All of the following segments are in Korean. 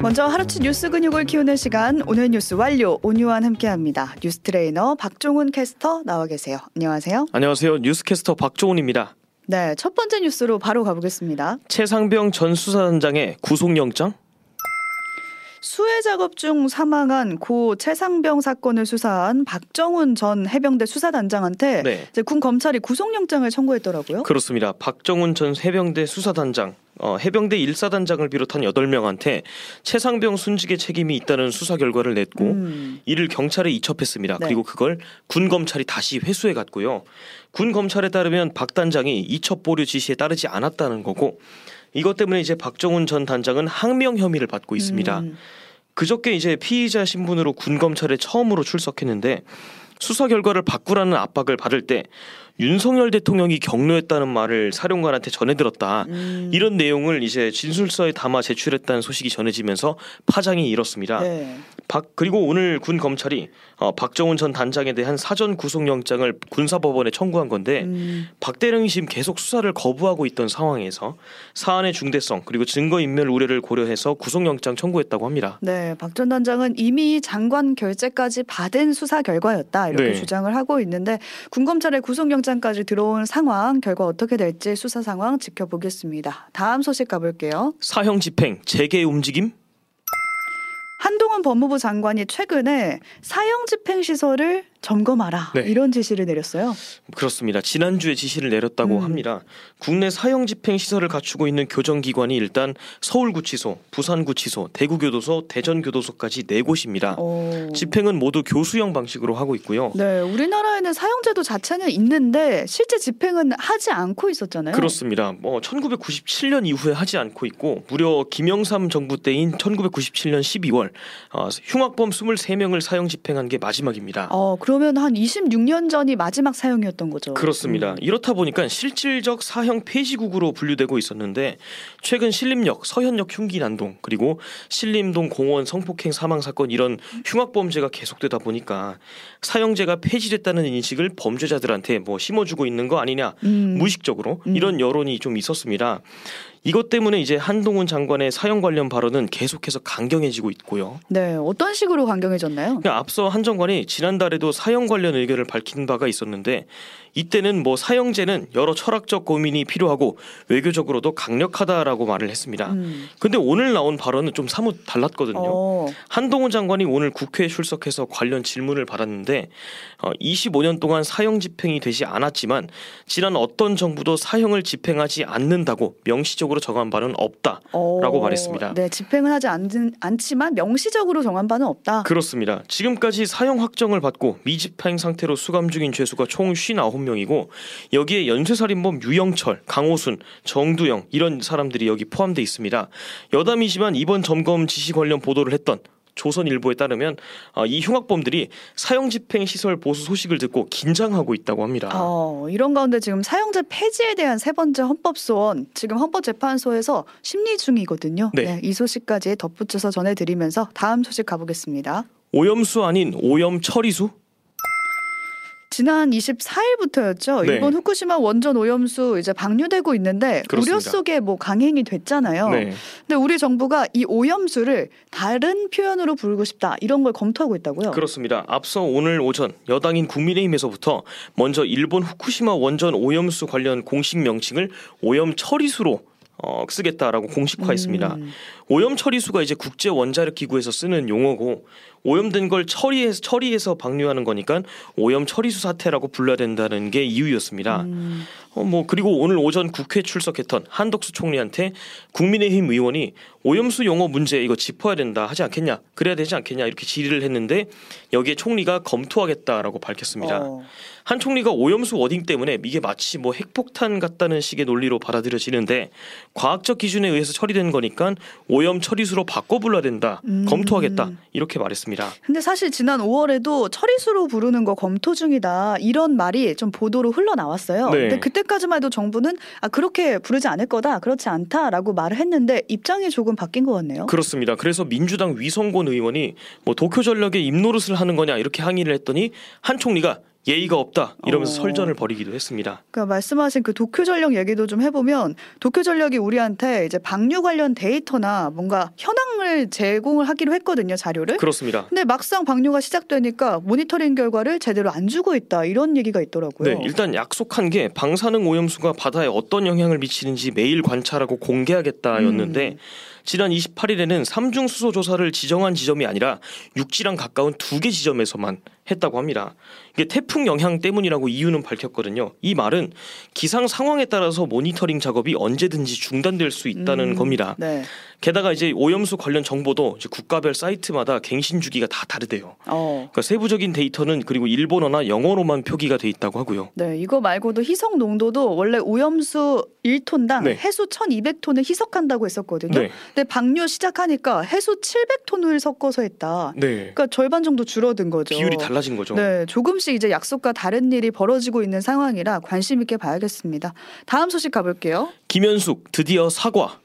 먼저 하루치 뉴스 근육을 키우는 시간 오늘 뉴스 완료 오뉴완 함께합니다. 뉴스 트레이너 박종훈 캐스터 나와 계세요. 안녕하세요. 안녕하세요. 뉴스 캐스터 박종훈입니다. 네, 첫 번째 뉴스로 바로 가보겠습니다. 채 상병 전 수사단장의 구속영장? 수해 작업 중 사망한 고 채 상병 사건을 수사한 박정훈 전 해병대 수사단장한테 네. 이제 군 검찰이 구속영장을 청구했더라고요. 그렇습니다. 박정훈 전 해병대 수사단장, 어, 해병대 1사단장을 비롯한 8명한테 최상병 순직의 책임이 있다는 수사 결과를 냈고 음, 이를 경찰에 이첩했습니다. 네. 그리고 그걸 군 검찰이 다시 회수해 갔고요. 군 검찰에 따르면 박 단장이 이첩 보류 지시에 따르지 않았다는 거고 이것 때문에 이제 박정훈 전 단장은 항명 혐의를 받고 있습니다. 음, 그저께 이제 피의자 신분으로 군 검찰에 처음으로 출석했는데 수사 결과를 바꾸라는 압박을 받을 때 윤석열 대통령이 격려했다는 말을 사령관한테 전해 들었다. 음, 이런 내용을 이제 진술서에 담아 제출했다는 소식이 전해지면서 파장이 일었습니다. 네. 박 그리고 오늘 군 검찰이 어, 박정훈 전 단장에 대한 사전 구속영장을 군사법원에 청구한 건데 음, 박 대령이 지금 계속 수사를 거부하고 있던 상황에서 사안의 중대성 그리고 증거 인멸 우려를 고려해서 구속영장 청구했다고 합니다. 네, 박 전 단장은 이미 장관 결재까지 받은 수사 결과였다 이렇게 네. 주장을 하고 있는데 군 검찰의 구속영 장까지 들어온 상황 결과 어떻게 될지 수사 상황 지켜보겠습니다. 다음 소식 가볼게요. 사형 집행 재개 움직임 한동훈 법무부 장관이 최근에 사형 집행 시설을 점검하라 네. 이런 지시를 내렸어요. 그렇습니다. 지난주에 지시를 내렸다고 음. 합니다. 국내 사형 집행 시설을 갖추고 있는 교정기관이 일단 서울구치소, 부산구치소, 대구교도소, 대전교도소까지 네 곳입니다. 오. 집행은 모두 교수형 방식으로 하고 있고요. 네, 우리나라에는 사형제도 자체는 있는데 실제 집행은 하지 않고 있었잖아요. 그렇습니다. 뭐 1997년 이후에 하지 않고 있고 무려 김영삼 정부 때인 1997년 12월 어, 흉악범 23명을 사형 집행한 게 마지막입니다. 어, 그 러면 한 26년 전이 마지막 사형이었던 거죠. 그렇습니다. 음. 이렇다 보니까 실질적 사형 폐지국으로 분류되고 있었는데 최근 신림역, 서현역 흉기 난동 그리고 신림동 공원 성폭행 사망 사건 이런 흉악 범죄가 계속되다 보니까 사형제가 폐지됐다는 인식을 범죄자들한테 뭐 심어주고 있는 거 아니냐 음. 무의식적으로 음. 이런 여론이 좀 있었습니다. 이것 때문에 이제 한동훈 장관의 사형 관련 발언은 계속해서 강경해지고 있고요. 네, 어떤 식으로 강경해졌나요? 그냥 앞서 한 장관이 지난달에도 사형 관련 의견을 밝힌 바가 있었는데 이때는 뭐 사형제는 여러 철학적 고민이 필요하고 외교적으로도 강력하다라고 말을 했습니다. 음. 근데 오늘 나온 발언은 좀 사뭇 달랐거든요. 어, 한동훈 장관이 오늘 국회에 출석해서 관련 질문을 받았는데 어, 25년 동안 사형 집행이 되지 않았지만 지난 어떤 정부도 사형을 집행하지 않는다고 명시적으로 정한 바는 없다라고 어, 말했습니다. 네, 집행은 하지 않, 않지만 명시적으로 정한 바는 없다. 그렇습니다. 지금까지 사형 확정을 받고 미집행 상태로 수감 중인 죄수가 총 59명이고 여기에 연쇄살인범 유영철, 강호순, 정두영 이런 사람들이 여기 포함돼 있습니다. 여담이지만 이번 점검 지시 관련 보도를 했던 조선일보에 따르면 어, 이 흉악범들이 사형 집행 시설 보수 소식을 듣고 긴장하고 있다고 합니다. 어, 이런 가운데 지금 사형제 폐지에 대한 세 번째 헌법 소원 지금 헌법재판소에서 심리 중이거든요. 네. 이 소식까지 덧붙여서 전해드리면서 다음 소식 가보겠습니다. 오염수 아닌 오염 처리수? 지난 24일부터였죠. 네. 일본 후쿠시마 원전 오염수 이제 방류되고 있는데 그렇습니다. 우려 속에 뭐 강행이 됐잖아요. 네. 근데 우리 정부가 이 오염수를 다른 표현으로 부르고 싶다 이런 걸 검토하고 있다고요. 그렇습니다. 앞서 오늘 오전 여당인 국민의힘에서부터 먼저 일본 후쿠시마 원전 오염수 관련 공식 명칭을 오염 처리수로 어, 쓰겠다라고 공식화했습니다. 음. 오염 처리수가 이제 국제 원자력 기구에서 쓰는 용어고 오염된 걸 처리해서 처리해서 방류하는 거니까 오염 처리수 사태라고 불러야 된다는 게 이유였습니다. 음. 어, 뭐 그리고 오늘 오전 국회 출석했던 한덕수 총리한테 국민의힘 의원이 오염수 용어 문제 이거 짚어야 된다 하지 않겠냐 그래야 되지 않겠냐 이렇게 질의를 했는데 여기에 총리가 검토하겠다라고 밝혔습니다. 어. 한 총리가 오염수 워딩 때문에 이게 마치 뭐 핵폭탄 같다는 식의 논리로 받아들여지는데 과학적 기준에 의해서 처리된 거니까 오염 처리수로 바꿔 불러야 된다 음. 검토하겠다 이렇게 말했습니다. 근데 사실 지난 5월에도 처리수로 부르는 거 검토 중이다 이런 말이 좀 보도로 흘러나왔어요. 네. 근데 그때까지만 해도 정부는 아 그렇게 부르지 않을 거다 그렇지 않다라고 말을 했는데 입장이 조금 바뀐 것 같네요. 그렇습니다. 그래서 민주당 위성곤 의원이 뭐 도쿄 전력에 입노릇을 하는 거냐 이렇게 항의를 했더니 한 총리가 예의가 없다 이러면서 어. 설전을 벌이기도 했습니다. 그러니까 말씀하신 그 도쿄 전력 얘기도 좀 해보면 도쿄 전력이 우리한테 이제 방류 관련 데이터나 뭔가 현황을 제공을 하기로 했거든요 자료를. 그렇습니다. 근데 막상 방류가 시작되니까 모니터링 결과를 제대로 안 주고 있다 이런 얘기가 있더라고요. 네, 일단 약속한 게 방사능 오염수가 바다에 어떤 영향을 미치는지 매일 관찰하고 공개하겠다였는데 음. 지난 28일에는 삼중 수소 조사를 지정한 지점이 아니라 육지랑 가까운 두 개 지점에서만 했다고 합니다. 이게 태풍 영향 때문이라고 이유는 밝혔거든요. 이 말은 기상 상황에 따라서 모니터링 작업이 언제든지 중단될 수 있다는 음, 겁니다. 네. 게다가 이제 오염수 관련 정보도 이제 국가별 사이트마다 갱신 주기가 다 다르대요. 어. 그러니까 세부적인 데이터는 그리고 일본어나 영어로만 표기가 돼 있다고 하고요. 네, 이거 말고도 희석 농도도 원래 오염수 1톤당 네. 해수 1,200톤을 희석한다고 했었거든요. 네. 근데 방류 시작하니까 해수 700톤을 섞어서 했다. 네. 그러니까 절반 정도 줄어든 거죠. 비율이 달라진 거죠. 네, 조금씩 이제 약속과 다른 일이 벌어지고 있는 상황이라 관심 있게 봐야겠습니다. 다음 소식 가볼게요. 김현숙 드디어 사과.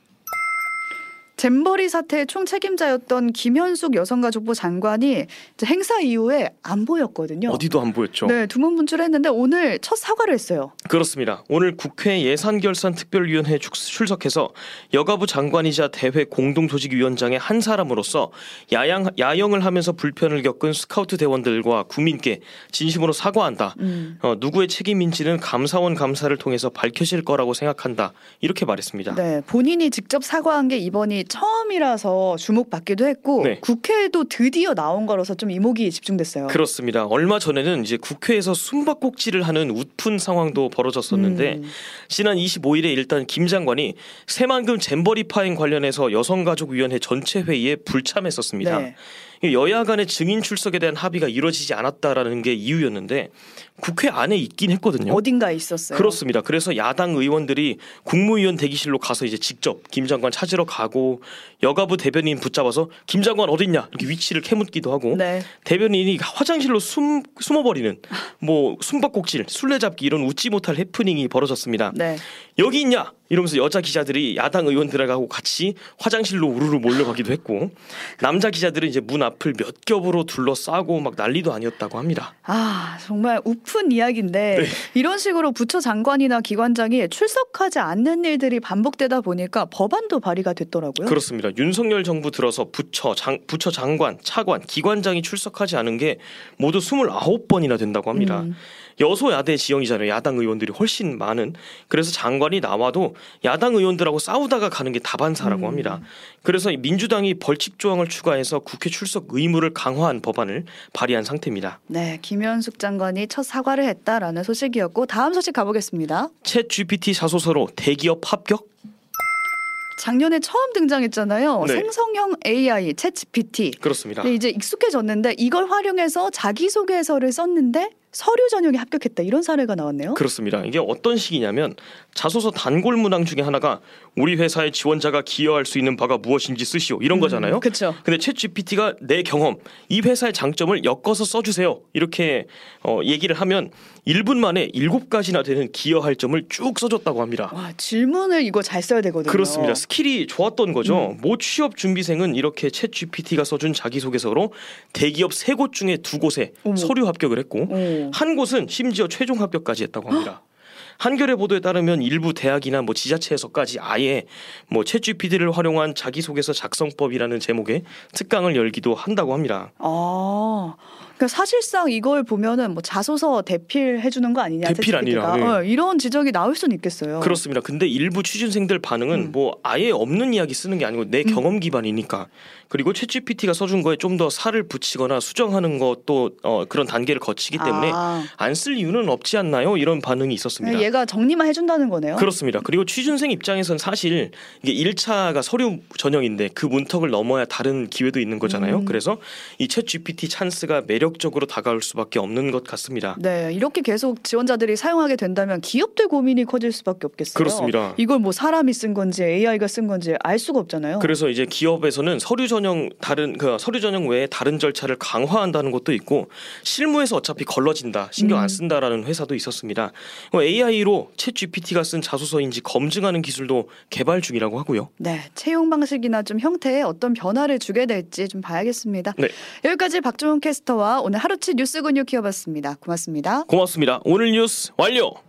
잼버리 사태의 총책임자였던 김현숙 여성가족부 장관이 행사 이후에 안 보였거든요. 어디도 안 보였죠. 네, 두문 분출했는데 오늘 첫 사과를 했어요. 그렇습니다. 오늘 국회 예산결산특별위원회 출- 출석해서 여가부 장관이자 대회 공동조직위원장의 한 사람으로서 야양, 야영을 하면서 불편을 겪은 스카우트 대원들과 국민께 진심으로 사과한다. 음. 어, 누구의 책임인지는 감사원 감사를 통해서 밝혀질 거라고 생각한다. 이렇게 말했습니다. 네, 본인이 직접 사과한 게 이번이 처음이라서 주목받기도 했고 네. 국회에도 드디어 나온 거라서 좀 이목이 집중됐어요. 그렇습니다. 얼마 전에는 이제 국회에서 숨바꼭질을 하는 웃픈 상황도 벌어졌었는데 음. 지난 25일에 일단 김 장관이 새만금 잼버리 파행 관련해서 여성가족위원회 전체 회의에 불참했었습니다. 네. 여야 간의 증인 출석에 대한 합의가 이루어지지 않았다라는 게 이유였는데 국회 안에 있긴 했거든요. 어딘가에 있었어요. 그렇습니다. 그래서 야당 의원들이 국무위원 대기실로 가서 이제 직접 김 장관 찾으러 가고 여가부 대변인 붙잡아서 김 장관 어딨냐 이렇게 위치를 캐묻기도 하고 네. 대변인이 화장실로 숨 숨어버리는 뭐 숨바꼭질, 술래잡기 이런 웃지 못할 해프닝이 벌어졌습니다. 네. 여기 있냐 이러면서 여자 기자들이 야당 의원들하고 같이 화장실로 우르르 몰려가기도 했고 남자 기자들은 이제 문 앞을 몇 겹으로 둘러싸고 막 난리도 아니었다고 합니다. 아 정말 우픈 이야기인데 네. 이런 식으로 부처 장관이나 기관장이 출석하지 않는 일들이 반복되다 보니까 법안도 발의가 됐더라고요. 그렇습니다. 윤석열 정부 들어서 부처 장 부처 장관, 차관, 기관장이 출석하지 않은 게 모두 29번이나 된다고 합니다. 음. 여소야대 지형이잖아요. 야당 의원들이 훨씬 많은. 그래서 장관이 나와도 야당 의원들하고 싸우다가 가는 게 다반사라고 음. 합니다. 그래서 이 민주당이 벌칙 조항을 추가해서 국회 출석 의무를 강화한 법안을 발의한 상태입니다. 네, 김현숙 장관이 첫 사과를 했다라는 소식이었고 다음 소식 가보겠습니다. 챗 GPT 자소서로 대기업 합격? 작년에 처음 등장했잖아요. 네. 생성형 AI 챗 GPT. 그렇습니다. 근데 이제 익숙해졌는데 이걸 활용해서 자기소개서를 썼는데 서류 전형에 합격했다 이런 사례가 나왔네요. 그렇습니다. 이게 어떤 식이냐면 자소서 단골 문항 중에 하나가 우리 회사의 지원자가 기여할 수 있는 바가 무엇인지 쓰시오 이런 거잖아요. 그렇죠. 근데 ChatGPT가 내 경험, 이 회사의 장점을 엮어서 써주세요. 이렇게 어, 얘기를 하면 1분 만에 7가지나 되는 기여할 점을 쭉 써줬다고 합니다. 와 질문을 이거 잘 써야 되거든요. 그렇습니다. skill이 좋았던 거죠. 음. 모 취업 준비생은 이렇게 ChatGPT가 써준 자기소개서로 대기업 세 곳 중에 두 곳에 어머. 서류 합격을 했고 오. 한 곳은 심지어 최종 합격까지 했다고 합니다. 한겨레 보도에 따르면 일부 대학이나 뭐 지자체에서까지 아예 뭐 챗GPT를 활용한 자기소개서 작성법이라는 제목의 특강을 열기도 한다고 합니다. 아, 그러니까 사실상 이걸 보면은 뭐 자소서 대필해 주는 거 아니냐? 대필 아니라. 네. 어, 이런 지적이 나올 수는 있겠어요. 그렇습니다. 근데 일부 취준생들 반응은 음. 뭐 아예 없는 이야기 쓰는 게 아니고 내 경험 기반이니까 그리고 챗GPT가 써준 거에 좀 더 살을 붙이거나 수정하는 것도 어, 그런 단계를 거치기 때문에 아, 안쓸 이유는 없지 않나요? 이런 반응이 있었습니다. 얘가 정리만 해준다는 거네요. 그렇습니다. 그리고 취준생 입장에선 사실 이게 1차가 서류 전형인데 그 문턱을 넘어야 다른 기회도 있는 거잖아요. 음. 그래서 이 챗 GPT 찬스가 매력 적으로 다가올 수밖에 없는 것 같습니다. 네, 이렇게 계속 지원자들이 사용하게 된다면 기업들 고민이 커질 수밖에 없겠어요. 그렇습니다. 이걸 뭐 사람이 쓴 건지 AI가 쓴 건지 알 수가 없잖아요. 그래서 이제 기업에서는 서류 전형 다른 그 서류 전형 외에 다른 절차를 강화한다는 것도 있고 실무에서 어차피 걸러진다 신경 음. 안 쓴다라는 회사도 있었습니다. AI로 챗 GPT가 쓴 자소서인지 검증하는 기술도 개발 중이라고 하고요. 네, 채용 방식이나 좀 형태에 어떤 변화를 주게 될지 좀 봐야겠습니다. 네. 여기까지 박종훈 캐스터와 오늘 하루치 뉴스 근육 키워봤습니다. 고맙습니다. 고맙습니다. 오늘 뉴스 완료.